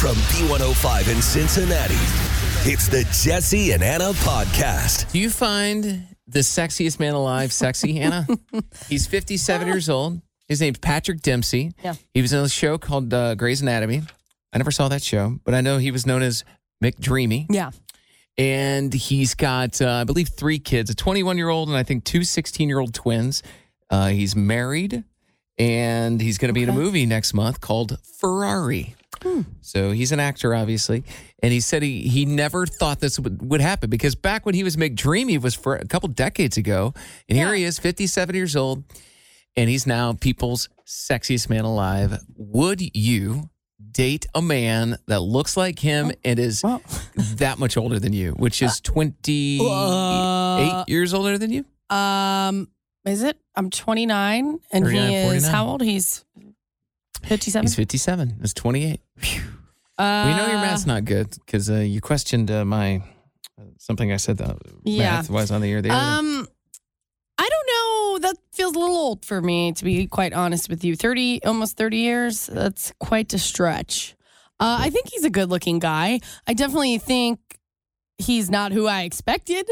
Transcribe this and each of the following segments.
From B105 in Cincinnati, it's the Jesse and Anna podcast. Do you find the sexiest man alive sexy, Anna? He's 57 years old. His name's Patrick Dempsey. Yeah. He was in a show called uh, Grey's Anatomy. I never saw that show, but I know he was known as McDreamy. Yeah. And he's got, uh, I believe, three kids a 21 year old and I think two 16 year old twins. Uh, he's married and he's going to be in a movie next month called Ferrari. So he's an actor, obviously. And he said he, he never thought this would, would happen because back when he was McDreamy was for a couple decades ago. And here he is, 57 years old, and he's now people's sexiest man alive. Would you date a man that looks like him and is that much older than you, which is 28 Uh, years older than you? Um, is it? I'm 29, and 39, he is 49. how old? He's 57. He's 57. It's 28. uh, we know your math's not good because uh, you questioned uh, my uh, something I said that Yeah. math was on the year. The. Um, I don't know. That feels a little old for me, to be quite honest with you. 30, almost 30 years. That's quite a stretch. Uh, I think he's a good looking guy. I definitely think he's not who I expected.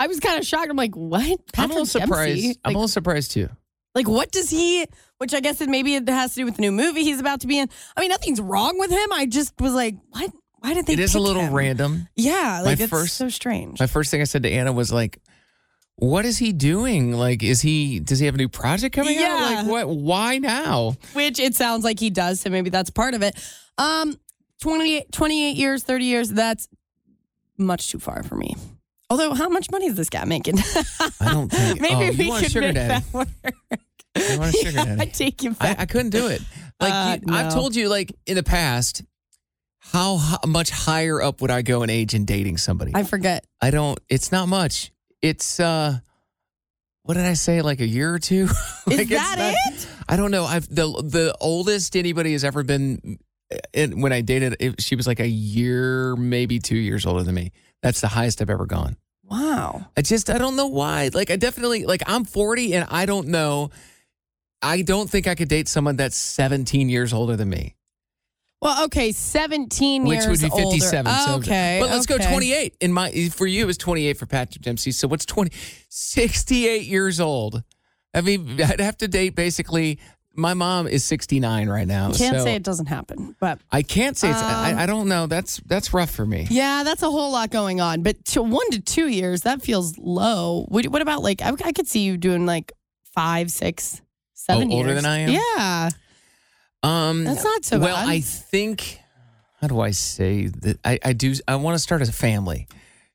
I was kind of shocked. I'm like, what? I'm a little surprised. Dempsey? I'm Like, a little surprised too. Like, what does he? Which I guess it maybe it has to do with the new movie he's about to be in. I mean, nothing's wrong with him. I just was like, what? Why did they? It is a little him? random. Yeah, My like it's first- so strange. My first thing I said to Anna was like, "What is he doing? Like, is he? Does he have a new project coming out? Like, what? Why now? Which it sounds like he does, so maybe that's part of it. Um, 28, 28 years, thirty years. That's much too far for me. Although, how much money is this guy making? I don't think. maybe oh, we want could sugar make daddy? that work. You want a sugar Yeah, daddy? I take you I, back. I couldn't do it. Like Uh, you- I've told you, like in the past, how, how much higher up would I go in age in dating somebody? I forget. I don't. It's not much. It's uh, what did I say? Like a year or two. Is Like, it's that not- it? I don't know. I've the the oldest anybody has ever been. And when I dated, it, she was like a year, maybe two years older than me. That's the highest I've ever gone. Wow. I just I don't know why. Like I definitely like I'm 40 and I don't know. I don't think I could date someone that's 17 years older than me. Well, okay, seventeen years, which years would be 57. older. so- okay, But let's okay. go 28. In my for you is 28 for Patrick Dempsey. So what's 20 68 years old. I mean, I'd have to date basically my mom is 69 right now. You can't so say it doesn't happen, but I can't say it's Um, I, I don't know. That's that's rough for me. yeah, that's a whole lot going on. But to one to two years, that feels low. What, what about like I, I could see you doing like five, six, seven Oh, older years. Older than I am? Yeah, Um that's not so well, bad. I think how do I say that I, I do I want to start a family.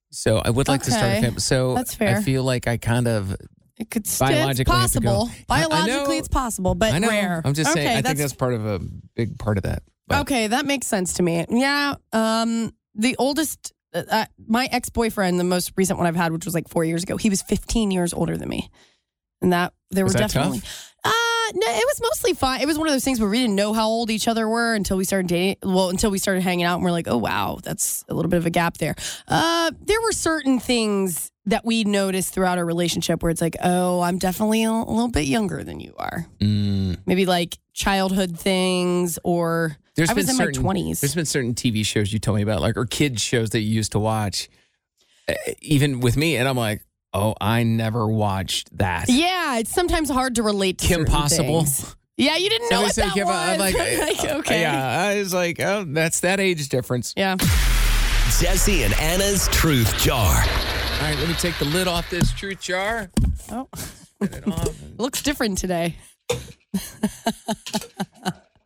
So I would like to start a family. So That's fair. I feel like I kind of it could still, it's biologically go. possible. I know. Biologically, it's possible, but I know. rare. I'm just okay, saying I think that's part of a big part of that. But- Okay, that makes sense to me. Yeah. Um, the oldest, uh, uh, my ex boyfriend, the most recent one I've had, which was like four years ago, he was 15 years older than me, and that there were definitely. Uh, no, it was mostly fine. It was one of those things where we didn't know how old each other were until we started dating. Well, until we started hanging out, and we're like, oh wow, that's a little bit of a gap there. Uh, there were certain things that we noticed throughout our relationship where it's like, oh, I'm definitely a, little bit younger than you are. Mm, Maybe like childhood things or. there's I was in my 20s. There's been certain TV shows you told me about, like or kids shows that you used to watch, uh, even with me, and I'm like, oh, I never watched that. Yeah, it's sometimes hard to relate to Kim certain Possible. things. Yeah, you didn't know Somebody what that was. I'm like, Like, uh, okay. Yeah, I was like, oh, that's that age difference. Yeah. Jesse and Anna's Truth Jar. All right, let me take the lid off this truth jar. Oh, Get it off. looks different today.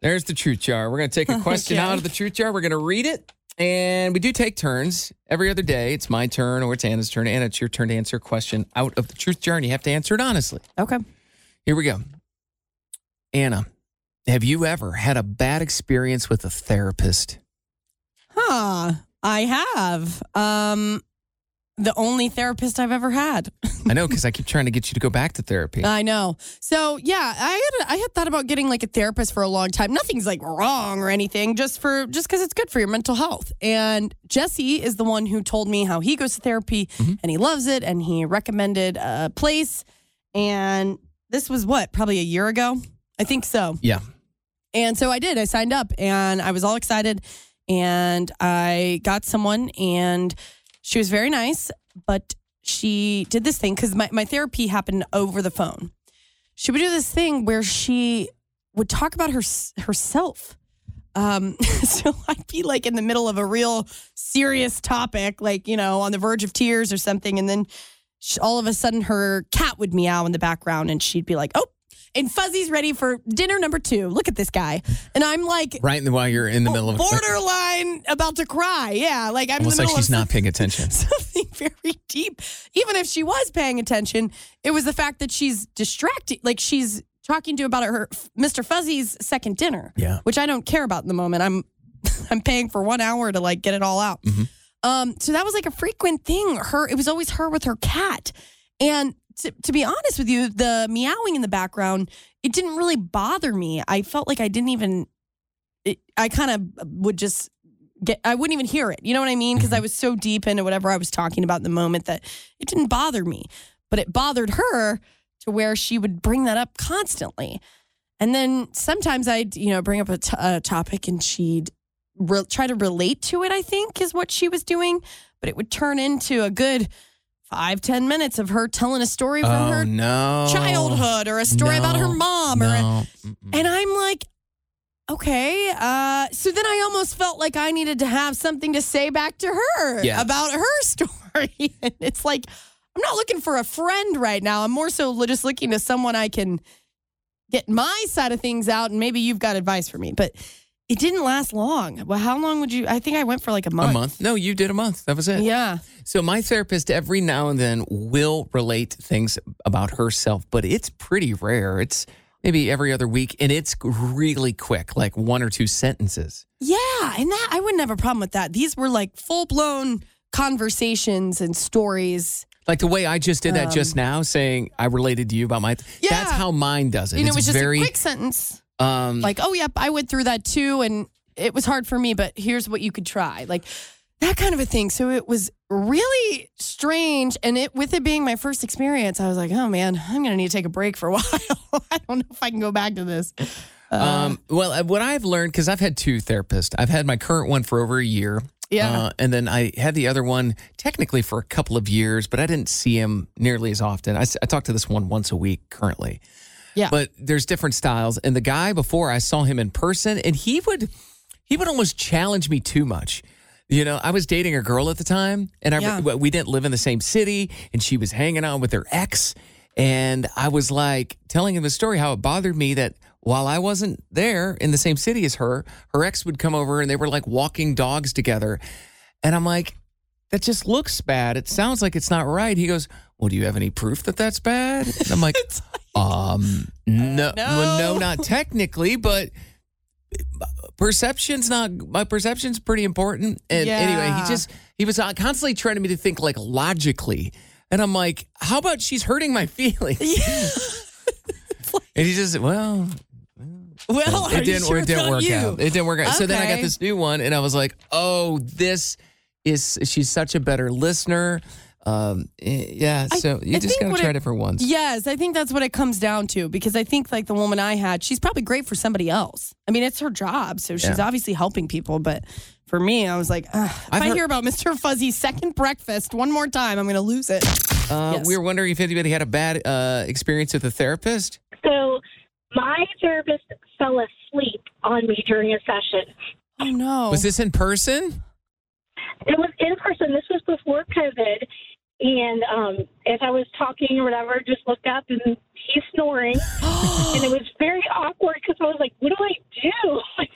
There's the truth jar. We're going to take a question Okay. out of the truth jar. We're going to read it. And we do take turns every other day. It's my turn or it's Anna's turn. Anna, it's your turn to answer a question out of the truth journey. you have to answer it honestly. Okay. Here we go. Anna, have you ever had a bad experience with a therapist? Huh. I have. Um, the only therapist I've ever had. I know because I keep trying to get you to go back to therapy. I know. So yeah, I had I had thought about getting like a therapist for a long time. Nothing's like wrong or anything, just for just because it's good for your mental health. And Jesse is the one who told me how he goes to therapy mm-hmm. and he loves it, and he recommended a place. And this was what probably a year ago, I think so. yeah. And so I did. I signed up and I was all excited. And I got someone and she was very nice, but she did this thing because my, my therapy happened over the phone. She would do this thing where she would talk about her herself. Um, so I'd be like in the middle of a real serious topic, like, you know, on the verge of tears or something. And then she, all of a sudden her cat would meow in the background and she'd be like, oh, and Fuzzy's ready for dinner number two. Look at this guy. And I'm like, Right while you're in the middle of a borderline about to cry. Yeah, like I'm Almost like she's not paying attention. something very deep. Even if she was paying attention, it was the fact that she's distracted. Like she's talking to about her Mr. Fuzzy's second dinner. Yeah. which I don't care about in the moment. I'm I'm paying for one hour to like get it all out. Mm-hmm. Um, so that was like a frequent thing. Her, it was always her with her cat, and to, to be honest with you, the meowing in the background, it didn't really bother me. I felt like I didn't even. It, I kind of would just get. I wouldn't even hear it. You know what I mean? Because I mm-hmm. was so deep into whatever I was talking about in the moment that it didn't bother me, but it bothered her to where she would bring that up constantly. And then sometimes I'd, you know, bring up a, t- a topic and she'd re- try to relate to it, I think is what she was doing. But it would turn into a good five, ten minutes of her telling a story from oh, her no. childhood or a story about her No. mom. Or a, and I'm like, okay. Uh, so then I almost felt like I needed to have something to say back to her Yeah. about her story. and it's like, I'm not looking for a friend right now. I'm more so just looking to someone I can get my side of things out, and maybe you've got advice for me. But it didn't last long. Well, how long would you? I think I went for like a month. A month? No, you did a month. That was it. Yeah. So my therapist every now and then will relate things about herself, but it's pretty rare. It's maybe every other week and it's really quick, like one or two sentences. Yeah, and that I wouldn't have a problem with that. These were like full blown conversations and stories. Like the way I just did that just now, saying I related to you about my. Um, Yeah. That's how mine does it. And it's it was just very a quick sentence. Um, Like, oh yep, I went through that too and it was hard for me, but here's what you could try. Like that kind of a thing. So it was really strange and it with it being my first experience, I was like, "Oh man, I'm going to need to take a break for a while. I don't know if I can go back to this." Um, well, uh, what I've learned because I've had two therapists. I've had my current one for over a year. Yeah. Uh, and then I had the other one technically for a couple of years, but I didn't see him nearly as often. I talk to this one once a week currently. Yeah. But there's different styles. And the guy before I saw him in person, and he would he would almost challenge me too much. You know, I was dating a girl at the time, and I Yeah. we didn't live in the same city, and she was hanging out with her ex, and I was like telling him the story how it bothered me that while I wasn't there in the same city as her, her ex would come over and they were like walking dogs together, and I'm like, that just looks bad. It sounds like it's not right. He goes, well, do you have any proof that that's bad? And I'm like, um, no, well, no, no. not technically, but perception's not my perception's pretty important and anyway he just he was uh, constantly trying to me to think like logically and i'm like how about she's hurting my feelings Yeah. and he just well well, it didn't, sure it didn't work you? out it didn't work out so then i got this new one and i was like oh this is she's such a better listener um eh, yeah I- so you I just gotta try it- for once. Yes, I think that's what it comes down to because I think like the woman I had, she's probably great for somebody else. I mean, it's her job, so she's Yeah. obviously helping people. But for me, I was like, Ugh, if I've I hear about Mr. Fuzzy's second breakfast one more time, I'm going to lose it. uh yes. we were wondering if anybody had a bad uh experience with a therapist So my therapist fell asleep on me during a session. Oh no. Was this in person? It was in person. This was before COVID. And um, as I was talking or whatever, just looked up and he's snoring. and it was very awkward because I was like, what do I do? Like,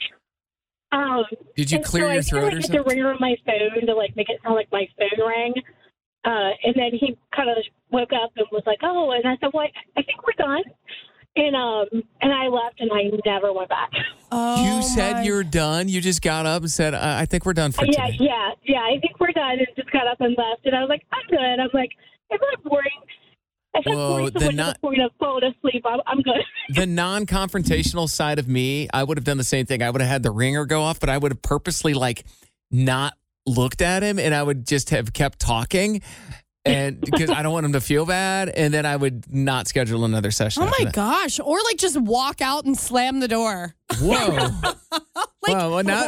um, Did you clear so your I throat or like, hit the something? ringer on my phone to like make it sound like my phone rang. Uh, and then he kind of woke up and was like, "Oh," and I said, "Well, I think we're done." And um, and I left, and I never went back. Oh, you said my- you're done. You just got up and said, I, I think we're done for yeah, today. yeah, yeah. yeah. I think we're done. And just got up and left. And I was like, "I'm good." I'm like, "It's not boring." If I'm Whoa, boring the someone to not- the point of falling asleep, I'm, I'm good. The non confrontational side of me, I would have done the same thing. I would have had the ringer go off, but I would have purposely like not looked at him and I would just have kept talking. And because I don't want him to feel bad, and then I would not schedule another session. Oh my gosh. Or like just walk out and slam the door. Whoa! well, well, now,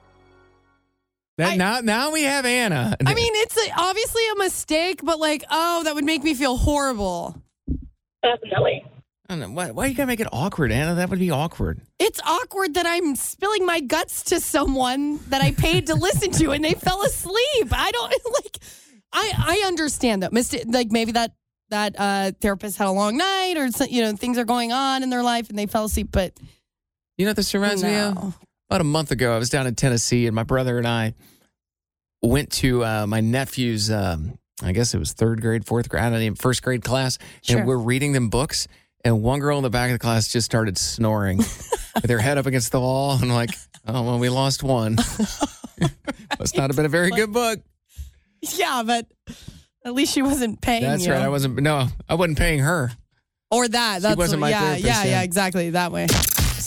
That, now, now we have Anna. I mean, it's a, obviously a mistake, but like, oh, that would make me feel horrible. Definitely. I don't know, why, why you gotta make it awkward, Anna? That would be awkward. It's awkward that I'm spilling my guts to someone that I paid to listen to and they fell asleep. I don't like I I understand that. Mist- like maybe that that uh therapist had a long night or so- you know things are going on in their life and they fell asleep but You know what this reminds me of? About a month ago, I was down in Tennessee, and my brother and I went to uh, my nephew's. Um, I guess it was third grade, fourth grade, I don't even first grade class, Sure. and we're reading them books. And one girl in the back of the class just started snoring with her head up against the wall. And I'm like, oh, well, we lost one. Must not have been a very good book. Yeah, but at least she wasn't paying That's you. right. I wasn't, no, I wasn't paying her. or that. That's wasn't my yeah, therapist, yeah, yeah. yeah, exactly that way.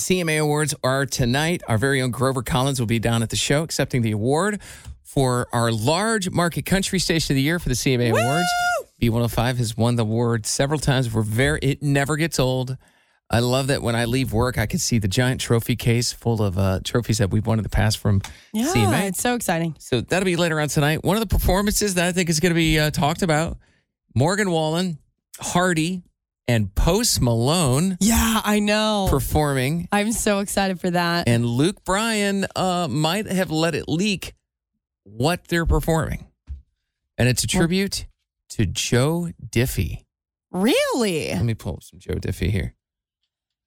CMA Awards are tonight. Our very own Grover Collins will be down at the show accepting the award for our large market country station of the year for the CMA Awards. B105 has won the award several times. We're very it never gets old. I love that when I leave work, I can see the giant trophy case full of uh, trophies that we've won in the past from Yeah, CMA. it's so exciting. So that'll be later on tonight. One of the performances that I think is going to be uh, talked about Morgan Wallen, Hardy, and Post Malone Yeah, I know. performing. I'm so excited for that. And Luke Bryan uh, might have let it leak what they're performing. And it's a tribute to Joe Diffie. really? Let me pull up some Joe Diffie here.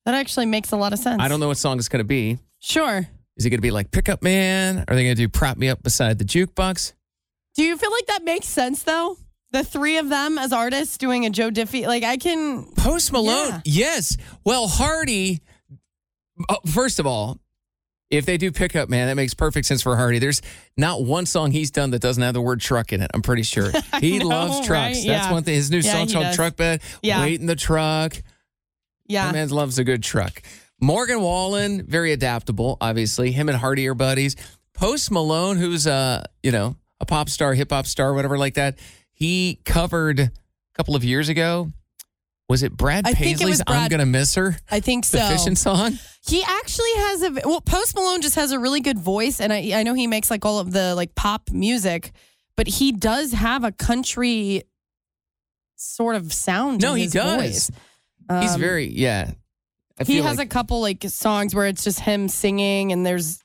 That actually makes a lot of sense. I don't know what song it's going to be. Sure. Is it going to be like Pickup Man? Are they going to do Prop Me Up Beside the Jukebox? Do you feel like that makes sense though? The three of them as artists doing a Joe Diffie, like I can. Post Malone, Yeah. yes. Well, Hardy, oh, first of all, if they do Pickup Man, that makes perfect sense for Hardy. There's not one song he's done that doesn't have the word truck in it. I'm pretty sure. He know, loves trucks. right? That's Yeah. one thing. His new Yeah, song's he called does. Truck Bed. Yeah. Wait in the truck. Yeah. That man loves a good truck. Morgan Wallen, very adaptable, obviously. Him and Hardy are buddies. Post Malone, who's uh, you know, a pop star, hip hop star, whatever like that. He covered a couple of years ago. Was it Brad I think it Paisley's was I'm Gonna Miss Her? I think The so. fishing song? He actually has a well. Post Malone just has a really good voice, and I I know he makes like all of the like pop music, but he does have a country sort of sound. No, he does. voice. He's Um, very yeah. I He has like, a couple like songs where it's just him singing, and there's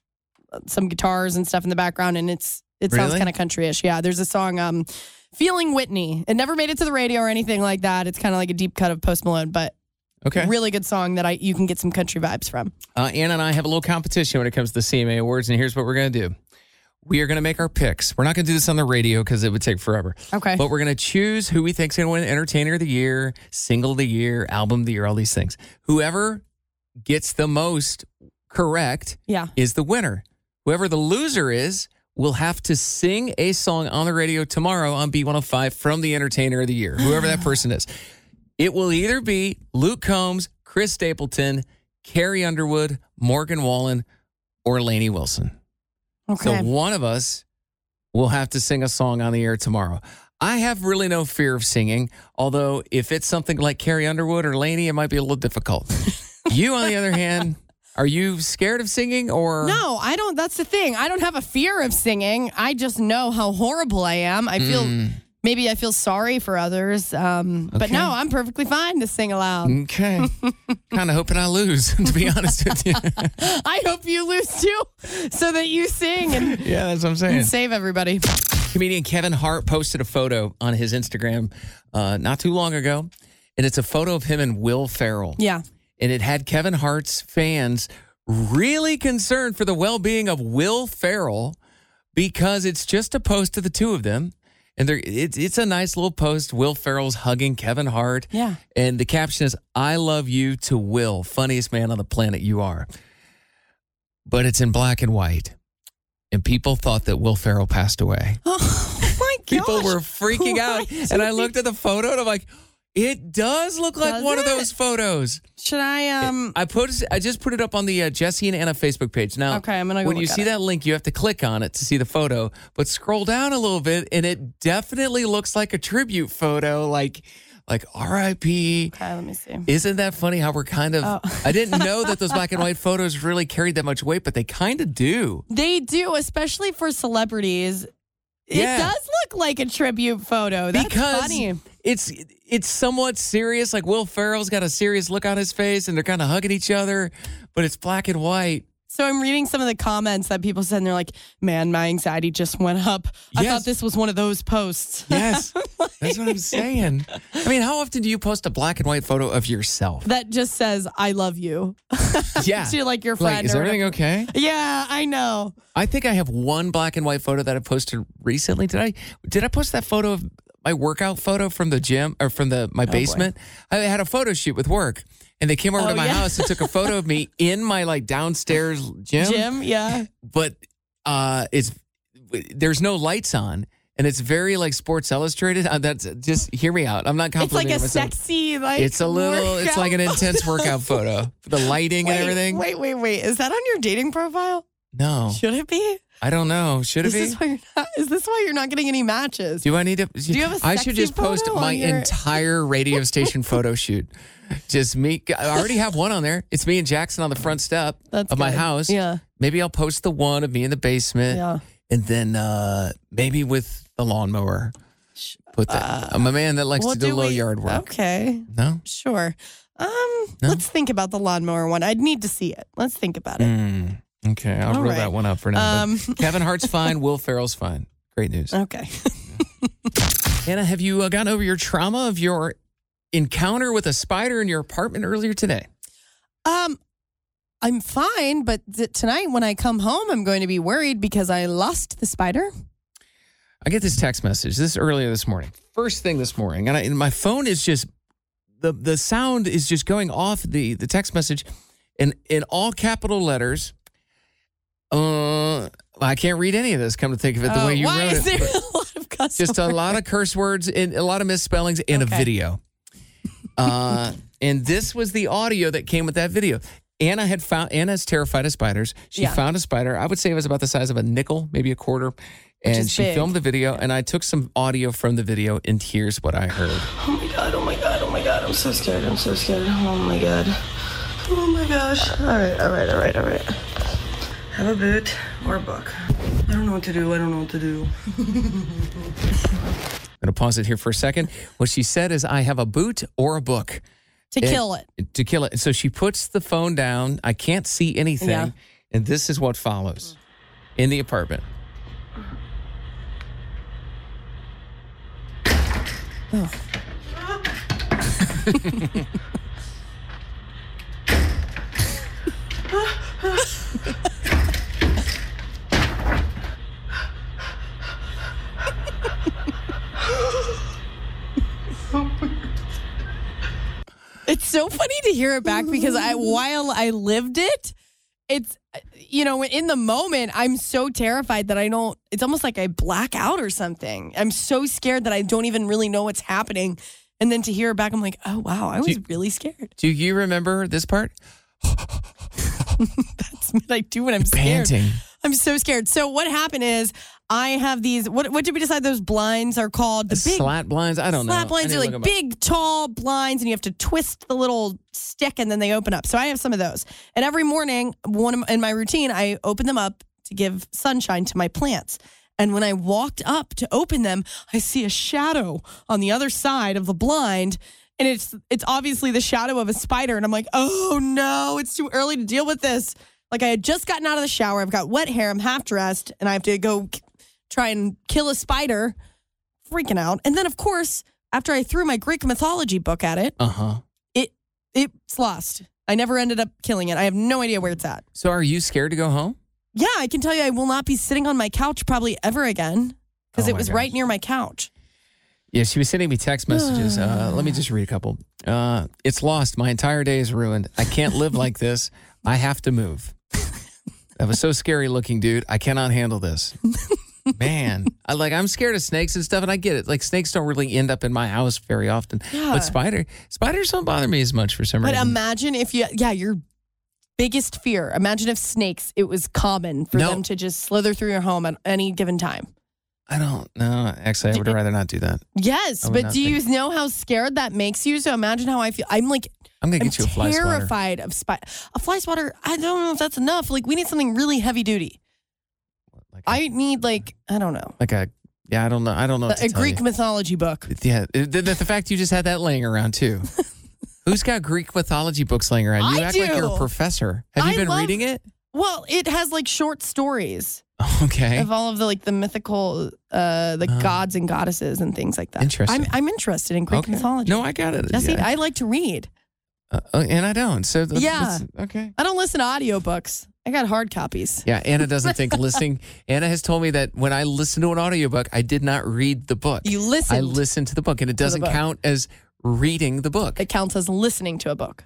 some guitars and stuff in the background, and it's it sounds Really? kind of countryish. Yeah, there's a song, um, "Feeling Whitney." It never made it to the radio or anything like that. It's kind of like a deep cut of Post Malone, but Okay. Really good song that I you can get some country vibes from. Uh, Anna and I have a little competition when it comes to the CMA Awards, and here's what we're going to do. We are going to make our picks. We're not going to do this on the radio because it would take forever. Okay. But we're going to choose who we think's going to win Entertainer of the Year, Single of the Year, Album of the Year, all these things. Whoever gets the most correct Yeah. is the winner. Whoever the loser is will have to sing a song on the radio tomorrow on B105 from the Entertainer of the Year, whoever that person is. It will either be Luke Combs, Chris Stapleton, Carrie Underwood, Morgan Wallen, or Lainey Wilson. Okay. So one of us will have to sing a song on the air tomorrow. I have really no fear of singing, although if it's something like Carrie Underwood or Lainey, it might be a little difficult. you, on the other hand, are you scared of singing or No, I don't. That's the thing. I don't have a fear of singing. I just know how horrible I am. I feel maybe I feel sorry for others. Um, But no, I'm perfectly fine to sing aloud. Okay. kind of hoping I lose, to be honest with you. I hope you lose too, so that you sing and, yeah, that's what I'm saying. save everybody. Comedian Kevin Hart posted a photo on his Instagram uh, not too long ago, and it's a photo of him and Will Ferrell. Yeah. And it had Kevin Hart's fans really concerned for the well being of Will Ferrell because it's just a post of the two of them. And they're, it's, it's a nice little post. Will Ferrell's hugging Kevin Hart. Yeah. And the caption is, I love you to Will, funniest man on the planet you are. But it's in black and white. And people thought that Will Ferrell passed away. Oh my gosh. People were freaking out. And I looked at the photo and I'm like, it does look like Does one of those photos. Should I um I put I just put it up on the uh, Jesse and Anna Facebook page. Now, Okay, I'm gonna go when you see it. that link, you have to click on it to see the photo. But scroll down a little bit, and it definitely looks like a tribute photo, like like R.I.P. Okay, let me see. Isn't that funny how we're kind of? Oh. I didn't know that those black and white photos really carried that much weight, but they kind of do. They do, especially for celebrities. Yeah. It does look like a tribute photo. That's because funny. it's it's somewhat serious. Like Will Ferrell's got a serious look on his face, and they're kind of hugging each other, but it's black and white. So I'm reading some of the comments that people said, and they're like, "Man, my anxiety just went up. I Yes. thought this was one of those posts." Yes, that's what I'm saying. I mean, how often do you post a black and white photo of yourself? that just says, "I love you." Yeah, to like your friend. like, is or everything okay? Yeah, I know. I think I have one black and white photo that I posted recently. Did I? Did I post that photo of my workout photo from the gym or from the my basement? I had a photo shoot with work, and they came over Oh, to my yeah. house and took a photo of me in my like downstairs gym. Gym, yeah. but uh, it's there's no lights on, and it's very like Sports Illustrated. Uh, that's just hear me out. I'm not complimenting. It's like a myself. sexy, like. It's a little. It's like an intense workout photo. The lighting Wait, and everything. Wait, wait, wait. Is that on your dating profile? No, Should it be? I don't know. Should it Is be? this why you're not? Is this why you're not getting any matches? Do I need to? Do you have a I should just post my your- entire radio station photo shoot. Just me. I already have one on there. It's me and Jackson on the front step That's of my house. Yeah. Maybe I'll post the one of me in the basement. Yeah. And then uh, maybe with the lawnmower. Put that. I'm a man that likes Well, to do, do low we- yard work. Okay. No. Sure. Um, No? let's think about the lawnmower one. I'd need to see it. Let's think about it. Mm, okay, I'll All rule right. that one up for now. Um, Kevin Hart's fine. Will Ferrell's fine. Great news. Okay. Anna, have you uh, gotten over your trauma of your encounter with a spider in your apartment earlier today? Um, I'm fine, but th- tonight when I come home, I'm going to be worried because I lost the spider. I get this text message this earlier this morning. First thing this morning, and, I, and my phone is just the the sound is just going off the the text message, in in all capital letters. Uh, I can't read any of this. Come to think of it, the Oh, way you why wrote is it. there a lot of cuss just a lot of curse words and a lot of misspellings in a video. Uh, and this was the audio that came with that video. Anna had found Anna's terrified of spiders. She Yeah. found a spider. I would say it was about the size of a nickel, maybe a quarter. And is she big. filmed the video, and I took some audio from the video, and here's what I heard. Oh my god, oh my god, oh my god, I'm so scared, I'm so scared. Oh my god. Oh my gosh. Alright, alright, alright, alright. Have a boot or a book. I don't know what to do. I don't know what to do. I'm going to pause it here for a second. What she said is, I have a boot or a book. To it, kill it. To kill it. So she puts the phone down. I can't see anything. Yeah. And this is what follows in the apartment. Oh. so funny to hear it back because I while I lived it, it's you know in the moment I'm so terrified that I don't. It's almost like I black out or something. I'm so scared that I don't even really know what's happening. And then to hear it back, I'm like, oh wow, I was you- really scared. Do you remember this part? That's what I do when I'm scared. Panting. I'm so scared. So what happened is I have these. What what did we decide those blinds are called? The big Slat blinds? I don't know. Slat blinds are like look 'em up. big, tall blinds, and you have to twist the little stick, and then they open up. So I have some of those, and every morning, one of, in my routine, I open them up to give sunshine to my plants. And when I walked up to open them, I see a shadow on the other side of the blind. And it's it's obviously the shadow of a spider. And I'm like, oh no, it's too early to deal with this. Like I had just gotten out of the shower. I've got wet hair. I'm half dressed, and I have to go k- try and kill a spider. Freaking out. And then of course, after I threw my Greek mythology book at it, Uh huh. it it's lost. I never ended up killing it. I have no idea where it's at. So are you scared to go home? Yeah, I can tell you I will not be sitting on my couch probably ever again because Oh it my was gosh. right near my couch. Yeah, she was sending me text messages. Uh, let me just read a couple. Uh, it's lost. My entire day is ruined. I can't live like this. I have to move. That was so scary looking, dude. I cannot handle this. Man, I like I'm scared of snakes and stuff, and I get it. Like snakes don't really end up in my house very often. Yeah. But spider spiders don't bother me as much for some reason. But reason. imagine if you, yeah, your biggest fear. Imagine if snakes, it was common for No. them to just slither through your home at any given time. I don't know. Actually, I would rather not do that. Yes, but do you know how scared that makes you? So imagine how I feel. I'm like, I'm gonna I'm get you a fly swatter. terrified of spider. A fly swatter. I don't know if that's enough. Like we need something really heavy duty. Like, I need like I don't know like a yeah. I don't know. I don't know. A, Greek you. mythology book. Yeah, the, the, the fact you just had that laying around too. Who's got Greek mythology books laying around? You I act like you're a professor. Have you I been love- reading it? Well, it has like short stories Okay. of all of the like the mythical, uh, the gods and goddesses and things like that. Interesting. I'm I'm interested in Greek Okay. mythology. No, I got it. Jesse, Yeah. I like to read. Uh, uh, and I don't. So that's, Yeah. that's- okay. I don't listen to audiobooks. I got hard copies. Yeah, Anna doesn't think listening. Anna has told me that when I listen to an audiobook, I did not read the book. You listened. I listened to the book, and it doesn't count as reading the book. It counts as listening to a book.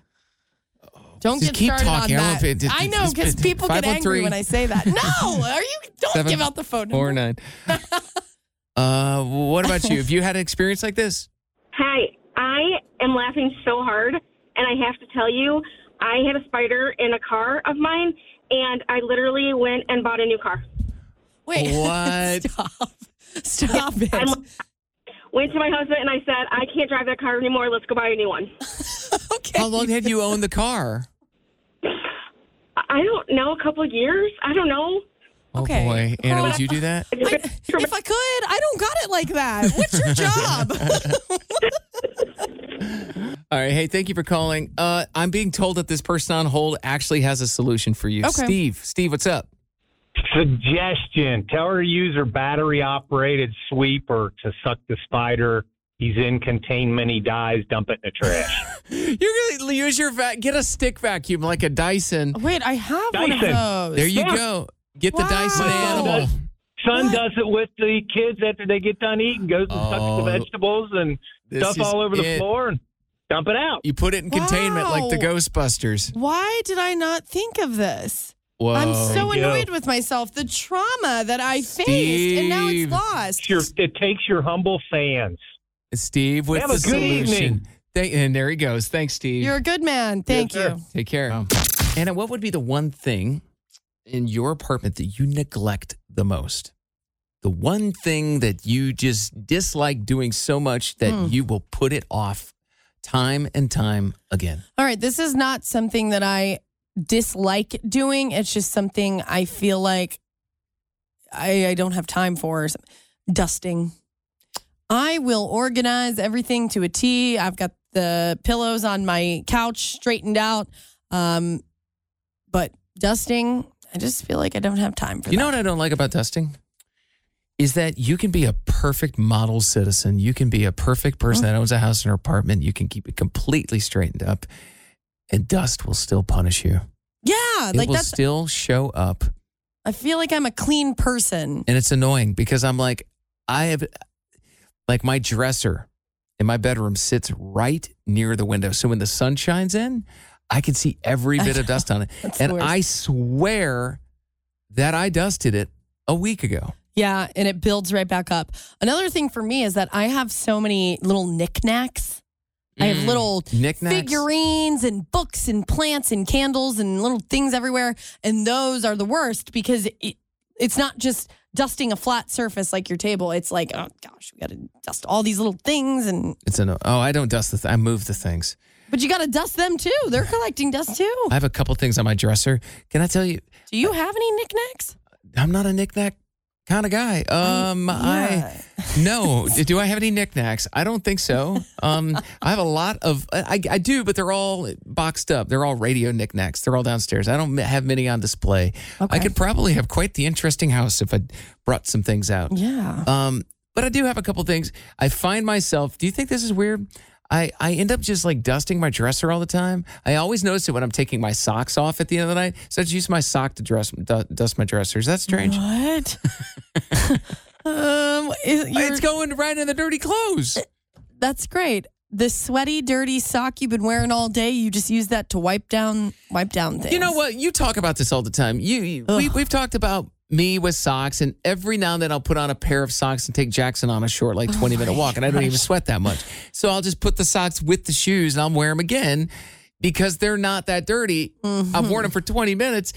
Don't Just get keep started talking. I on don't know that. if it- I know it's- because it's people get angry 513. when I say that. No, are you? Don't Seven, give out the phone Four number. nine. uh, what about you? Have you had an experience like this? Hi, I am laughing so hard, and I have to tell you, I had a spider in a car of mine, and I literally went and bought a new car. Wait, What? stop, stop it. I'm- Went to my husband and I said, I can't drive that car anymore. Let's go buy a new one. okay. How long have you owned the car? I- I don't know, a couple of years. I don't know. Oh Okay. boy, Anna, would you do that? I, if I could, I don't got it like that. What's your job? All right. Hey, thank you for calling. Uh, I'm being told that this person on hold actually has a solution for you. Okay. Steve, Steve, what's up? Suggestion Tell her to use her battery operated sweeper to suck the spider. He's in containment. He dies. Dump it in the trash. You're going to use your vac, get a stick vacuum like a Dyson. Wait, I have one of those. There you Yeah. go. Get the Dyson My animal. does, son What? does it with the kids after they get done eating. Goes and sucks Oh, the vegetables and stuff all over the floor and dump it out. You put it in containment like the Ghostbusters. Why did I not think of this? Whoa. I'm so annoyed with myself. The trauma that I faced, and now it's Steve. lost. Your, it takes your humble fans. Steve with Have the a good solution. evening. Thank- and there he goes. Thanks, Steve. You're a good man. Thank Yes, sir. you. Take care. Anna, what would be the one thing in your apartment that you neglect the most? The one thing that you just dislike doing so much that Hmm. you will put it off time and time again. All right, this is not something that I dislike doing. It's just something I feel like I, I don't have time for. or. Dusting. I will organize everything to a T. I've got the pillows on my couch straightened out. Um, but dusting, I just feel like I don't have time for You that. know what I don't like about dusting? Is that you can be a perfect model citizen. You can be a perfect person that owns a house or apartment. You can keep it completely straightened up, and dust will still punish you. yeah, It like will that's. still show up. I feel like I'm a clean person. And it's annoying because I'm like, I have, like my dresser in my bedroom sits right near the window. So when the sun shines in, I can see every bit of dust on it. That's the and worst. I swear that I dusted it a week ago. Yeah, and it builds right back up. Another thing for me is that I have so many little knickknacks. I have Mm. little Knickknacks? figurines and books and plants and candles and little things everywhere. And those are the worst because it, it's not just dusting a flat surface like your table. It's like, oh gosh, we got to dust all these little things. And It's an oh, I don't dust the. Th- I move the things. but you got to dust them too. They're collecting dust too. I have a couple things on my dresser. Can I tell you? Do you have any knickknacks? I'm not a knickknack kind of guy. Um, I no. Do I have any knickknacks? I don't think so. Um, I have a lot of. I, I do, but they're all boxed up. They're all radio knickknacks. They're all downstairs. I don't have many on display. I could probably have quite the interesting house if I brought some things out. Yeah. Um, but I do have a couple things. I find myself. Do you think this is weird? I, I end up just like dusting my dresser all the time. I always notice it when I'm taking my socks off at the end of the night. So I just use my sock to dress dust my dresser. Is that strange? What? um, It's going right in the dirty clothes. That's great. The sweaty, dirty sock you've been wearing all day, you just use that to wipe down, wipe down things. You know what? You talk about this all the time. You, you we, we've talked about me with socks, and every now and then I'll put on a pair of socks and take Jackson on a short, like 20 minute walk, and I don't even sweat that much. So I'll just put the socks with the shoes and I'll wear them again because they're not that dirty. I've worn them mm-hmm. for 20 minutes,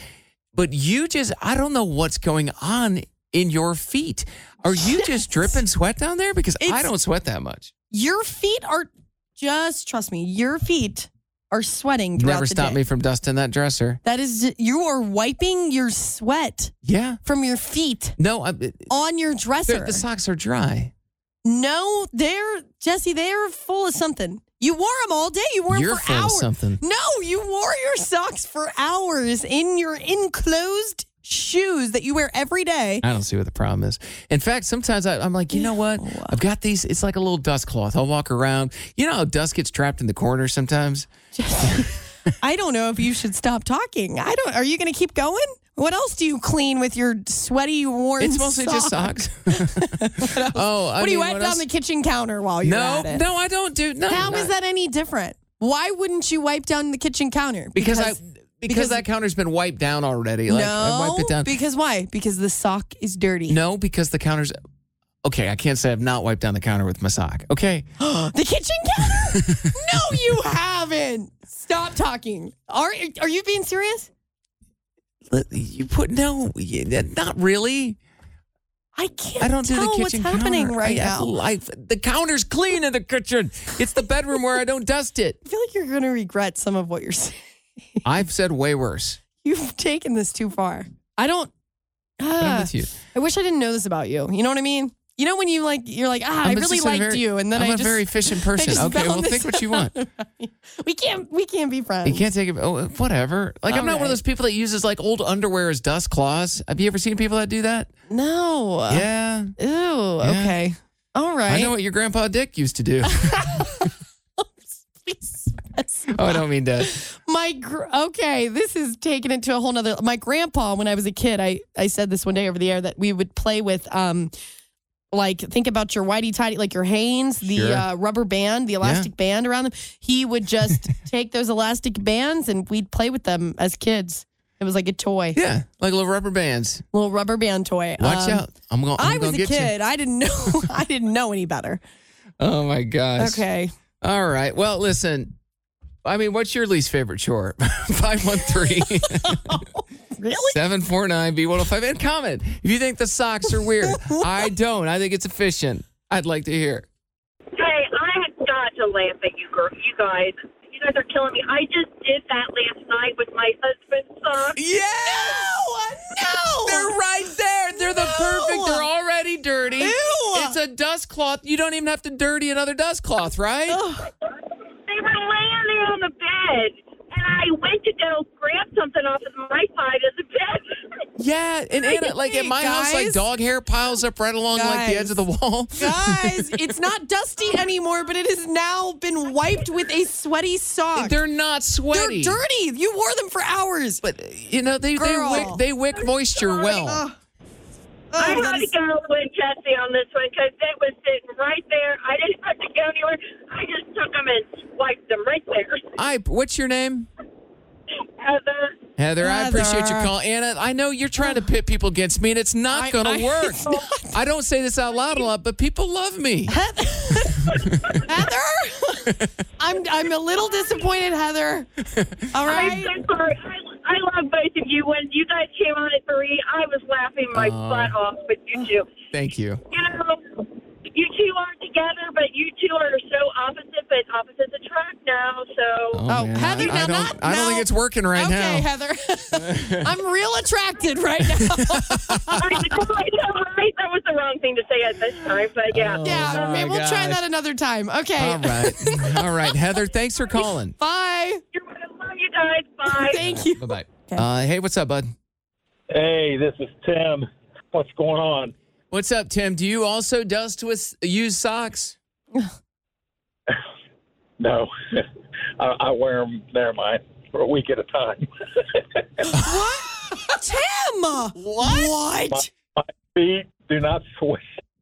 but you just, I don't know what's going on in your feet. Are you just dripping sweat down there? Because I don't sweat that much. Your feet are just trust me. Your feet are sweating. Throughout Never stopped me from dusting that dresser. That is, you are wiping your sweat Yeah. from your feet No, I, on your dresser. the socks are dry. no, they're Jesse. They're full of something. You wore them all day. You wore them You're for full of hours. something. No, you wore your socks for hours in your enclosed shoes that you wear every day. I don't see what the problem is. In fact, sometimes I, I'm like, you know what? I've got these. It's like a little dust cloth. I'll walk around. You know how dust gets trapped in the corner sometimes? I don't know if you should stop talking. I don't. Are you going to keep going? What else do you clean with your sweaty, worn? It's mostly just socks. oh, I what do you wipe down the kitchen counter while you're No, at it? no, I don't do. No, How is not- that any different? Why wouldn't you wipe down the kitchen counter? Because, I because, that counter's been wiped down already. Like no, I wiped it down. because why? Because the sock is dirty. no, because the counter's. Okay, I can't say I've not wiped down the counter with my sock. Okay. the kitchen counter? no, you haven't. Stop talking. Are are you being serious? You put no, not really. I can't. I don't do the what's kitchen happening counter. right I- now. I- the counter's clean in the kitchen. It's the bedroom where I don't dust it. I feel like you're going to regret some of what you're saying. I've said way worse. You've taken this too far. I don't. But I'm Ah, with you. I wish I didn't know this about you. You know what I mean? You know when you like, you're like, ah, I I'm really just liked very- you, and then I'm I a just, a very efficient person. Okay, well, think what you want. we can't, we can't be friends. You can't take it. Oh, whatever. Like I'm All not one of those people that uses like old underwear as dust cloths. Have you ever seen people that do that? No. yeah. Ew. Okay. All right. I know what your grandpa Dick used to do. oh, I don't mean that. My gr- okay, this is taking it to a whole nother. My grandpa, when I was a kid, I I said this one day over the air that we would play with um. Like think about your whitey tidy, like your Hanes, the Sure. uh, rubber band, the elastic band around them. He would just take those elastic bands and we'd play with them as kids. It was like a toy, Yeah, like little rubber bands. little rubber band toy. Watch Um, out. I'm going. I was gonna a get you. kid. I didn't know. I didn't know any better. Oh my gosh. Okay. All right. Well, listen. I mean, what's your least favorite chore? 513 Really? 749 B105 and comment if you think the socks are weird. I don't. I think it's efficient. I'd like to hear. Hey, I have got to laugh at you, girl. You guys. You guys are killing me. I just did that last night with my husband's socks. Yes! No. They're right there. They're the perfect. They're already dirty. Ew. It's a dust cloth. You don't even have to dirty another dust cloth, right? They were laying there on the bed, and I went to go grab something off of my side of the bed. Yeah, and Anna, like at my house, like Guys. dog hair piles up right along like the edge of the wall. Guys, it's not dusty anymore, but it has now been wiped with a sweaty sock. They're not sweaty. They're dirty. You wore them for hours. But you know they they wick they wick moisture well. Oh, had that to is- go with Jesse on this one because it was sitting right there. I didn't have to go anywhere. I just took them and swiped them right there. I. What's your name? Heather. Heather, I appreciate your call. Anna, I know you're trying to pit people against me, and it's not going to work. it's. Oh. I don't say this out loud a lot, but people love me. Heather, I'm I'm a little disappointed, Heather. All right. I'm so sorry. I, I love both of you. When you guys came on at three, I was laughing my Oh. butt off with you two. Thank you. You know, you two aren't together, but you two are so opposite, but opposites attract now. So Oh, man, Heather, I, now I don't, that- I don't think it's working right now. okay, now. Heather. I'm real attracted right now. I know, right? That was the wrong thing to say at this time, but yeah. Oh, yeah, my maybe we'll try gosh. that another time. Okay. All right. All right. Heather, thanks for calling. Bye. You're welcome. Love you guys. Bye. Thank you. Bye bye. Uh, hey, what's up, bud? Hey, this is Tim. What's going on? What's up, Tim? Do you also dust with used socks? No, I, I wear them. Never mind. For a week at a time. what, Tim. What? What? My feet do not sweat.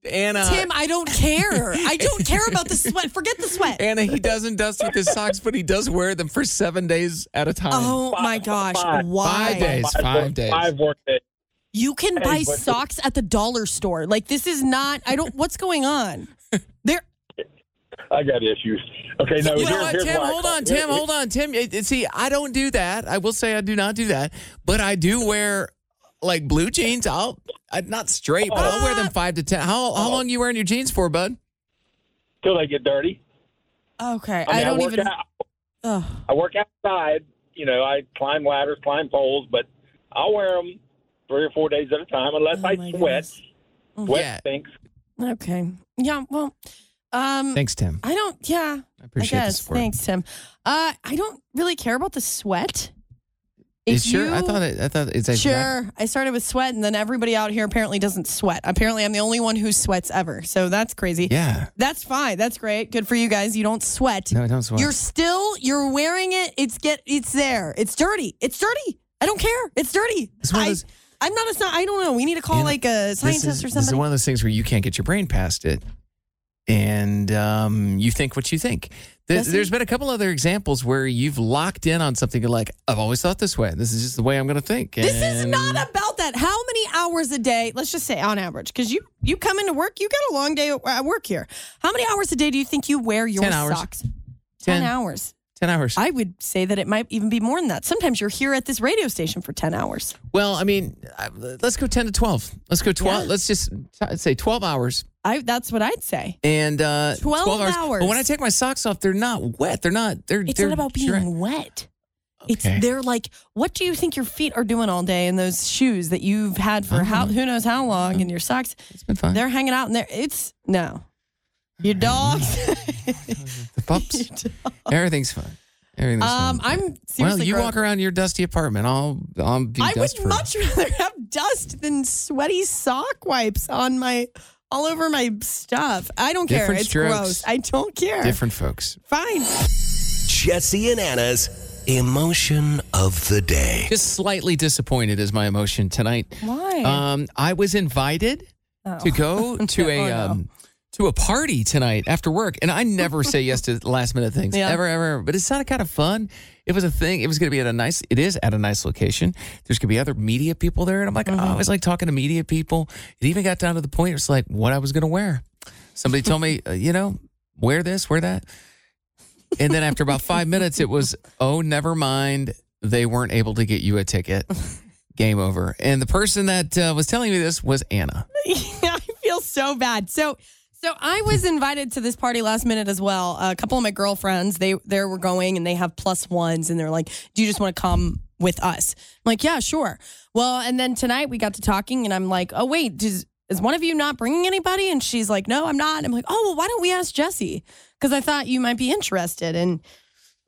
Anna. Tim, I don't care. I don't care about the sweat. Forget the sweat. Anna, he doesn't dust with his socks, but he does wear them for seven days at a time. Oh my gosh. Five. Why? Five days. Five work- days. Five work days. You can Hey, buy socks at the dollar store. Like this is not I don't what's going on? There I got issues. Okay, no. You know what, Tim? Hold on, Tim. Here- Hold on, Tim. It- it- See, I don't do that. I will say I do not do that, but I do wear like blue jeans. I'll I, not straight, but I'll wear them uh, five to ten. How how uh-huh. long you wearing your jeans for, bud? Till they get dirty. Okay. I, I, don't work even Out, Ugh. I work outside. You know, I climb ladders, climb poles, but I'll wear them three or four days at a time unless Oh, I sweat. goodness. Sweat Yeah. stinks. Okay. Yeah, well um Thanks, Tim. I don't yeah. I appreciate I the guess. support. Thanks, Tim. Uh I don't really care about the sweat. Is If sure? I thought it. I thought it's Sure. I started with sweat, and then everybody out here apparently doesn't sweat. Apparently, I'm the only one who sweats ever. So that's crazy. Yeah. That's fine. That's great. Good for you guys. You don't sweat. No, I don't sweat. You're still you're wearing it. It's get it's there. It's dirty. It's dirty. I don't care. It's dirty. It's I, I'm not a I don't know. We need to call like a scientist is, or something. This is one of those things where you can't get your brain past it, and um, you think what you think. There, there's been a couple other examples where you've locked in on something. You're like, I've always thought this way. This is just the way I'm going to think. This is not about that. How many hours a day? Let's just say on average, because you you come into work, you got a long day at work here. How many hours a day do you think you wear your 10 hours. socks? 10. Ten hours. ten hours. I would say that it might even be more than that. Sometimes you're here at this radio station for 10 hours. well, I mean, let's go ten to twelve. Let's go twelve. Yeah. Let's just say twelve hours. I that's what I'd say. And uh, 12 hours. hours. But when I take my socks off, they're not wet. They're not. They're. It's they're not about being dry. wet. Okay. It's they're like, what do you think your feet are doing all day in those shoes that you've had for how who knows how long and your socks? It's been fine. They're hanging out in there. It's no. Your dogs. the pups. Everything's fine. Everything's um, fine. I'm Well, you walk around your dusty apartment. I'll I'll be I would much rather have dust than sweaty sock wipes on my all over my stuff. I don't care. Different It's strokes. gross. I don't care. Different folks. Fine. Jesse and Anna's emotion of the day. Just slightly disappointed is my emotion tonight. Why? Um, I was invited Oh. to go to a Oh, no. um, to a party tonight after work, and I never say yes to last minute things Yeah. ever, ever, ever. But it sounded kind of fun. It was a thing. It was going to be at a nice. It is at a nice location. There's going to be other media people there, and I'm like, oh, I always like talking to media people. It even got down to the point. It's like what I was going to wear. Somebody told me, uh, you know, wear this, wear that. And then after about five minutes, it was, oh, never mind. They weren't able to get you a ticket. Game over. And the person that uh, was telling me this was Anna. I feel so bad. So so I was invited to this party last minute as well. A couple of my girlfriends, they they were going and they have plus ones and they're like, "Do you just want to come with us?" I'm like, "Yeah, sure." Well, and then tonight we got to talking and I'm like, "Oh wait, does is one of you not bringing anybody?" And she's like, "No, I'm not." I'm like, "Oh, well, why don't we ask Jesse?" Because I thought you might be interested and.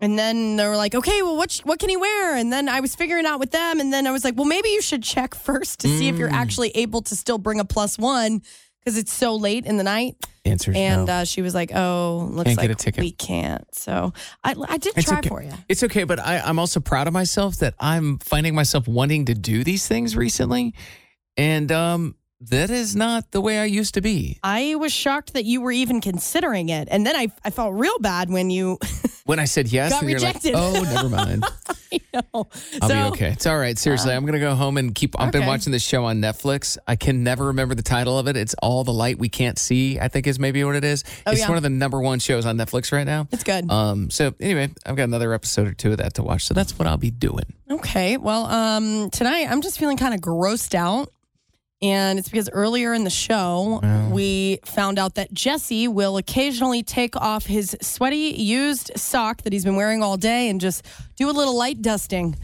And then they were like, okay, well, what sh- what can he wear? And then I was figuring out with them, and then I was like, well, maybe you should check first to see if you're mm. actually able to still bring a plus one because it's so late in the night. Answers And no. uh, she was like, oh, looks Can't like get a ticket. we can't. So I, I did It's try okay. for you. It's okay, but I, I'm also proud of myself that I'm finding myself wanting to do these things recently. And um, that is not the way I used to be. I was shocked that you were even considering it. And then I, I felt real bad when you When I said yes, Got and you're rejected. like, "Oh, never mind. know. I'll so, be okay. It's all right. Seriously, I'm gonna go home and keep. I've been watching this show on Netflix. I can never remember the title of it. It's All the Light We Can't See. I think is maybe what it is. Oh, it's yeah. one of the number one shows on Netflix right now. It's good. Um. So anyway, I've got another episode or two of that to watch. So that's what I'll be doing. Okay. Well, um, tonight I'm just feeling kind of grossed out. And it's because earlier in the show, we found out that Jesse will occasionally take off his sweaty used sock that he's been wearing all day and just do a little light dusting.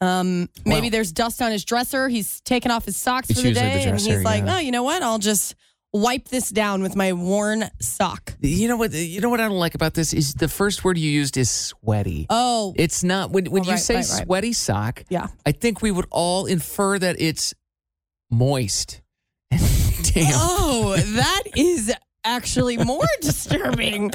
Um, maybe Well- there's dust on his dresser. He's taken off his socks for the usually the day. and dresser, he's like, oh, you know what? I'll just wipe this down with my worn sock. You know what? You know what I don't like about this is the first word you used is sweaty. Oh, It's not when when Oh, you say right, right. sweaty sock. Yeah. I think we would all infer that it's moist. Damn. Oh, that is actually more disturbing.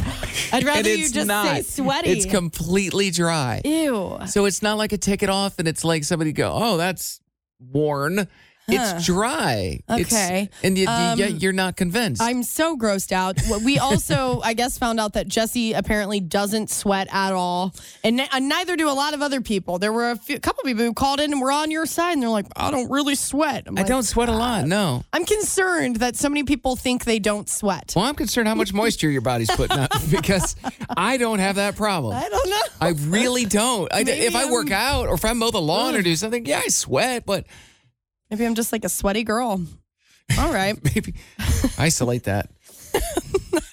I'd rather you just not. say sweaty. It's completely dry. Ew. So it's not like a take it off and it's like somebody go, oh, that's worn. It's dry. It's- Okay. and yet, Um, yet you're not convinced. I'm so grossed out. We also, I guess, found out that Jesse apparently doesn't sweat at all, and, ne- and neither do a lot of other people. There were a, few, a couple people who called in and were on your side, and they're like, "I don't really sweat." I don't sweat a lot. No. I'm concerned that so many people think they don't sweat. Well, I'm concerned how much moisture your body's putting out because I don't have that problem. I don't know. I really don't. I, if I work I'm- out or if I mow the lawn or do something, yeah, I sweat, but Maybe I'm just like a sweaty girl. All right, maybe isolate that.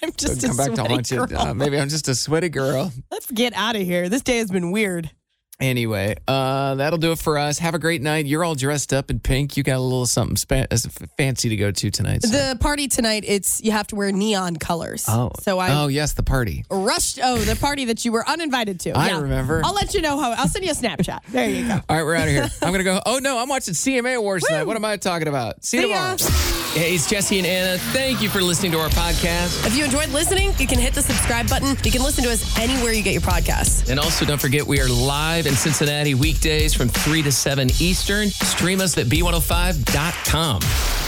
I'm just Come a back to sweaty haunt you. Uh, maybe I'm just a sweaty girl. Let's get out of here. This day has been weird. Anyway, uh, that'll do it for us. Have a great night. You're all dressed up in pink. You got a little something spa- uh, fancy to go to tonight. so- The party tonight, it's you have to wear neon colors. oh, so I oh yes, the party. rushed. Oh, the party that you were uninvited to. I Yeah. remember. I'll let you know how. I'll send you a Snapchat. There you go. All right, we're out of here. I'm gonna go. Oh no, I'm watching CMA Awards tonight. What am I talking about? See you See ya. tomorrow. Hey, it's Jesse and Anna. Thank you for listening to our podcast. If you enjoyed listening, you can hit the subscribe button. You can listen to us anywhere you get your podcasts. And also, don't forget, we are live in Cincinnati weekdays from 3 to 7 Eastern. Stream us at b105.com.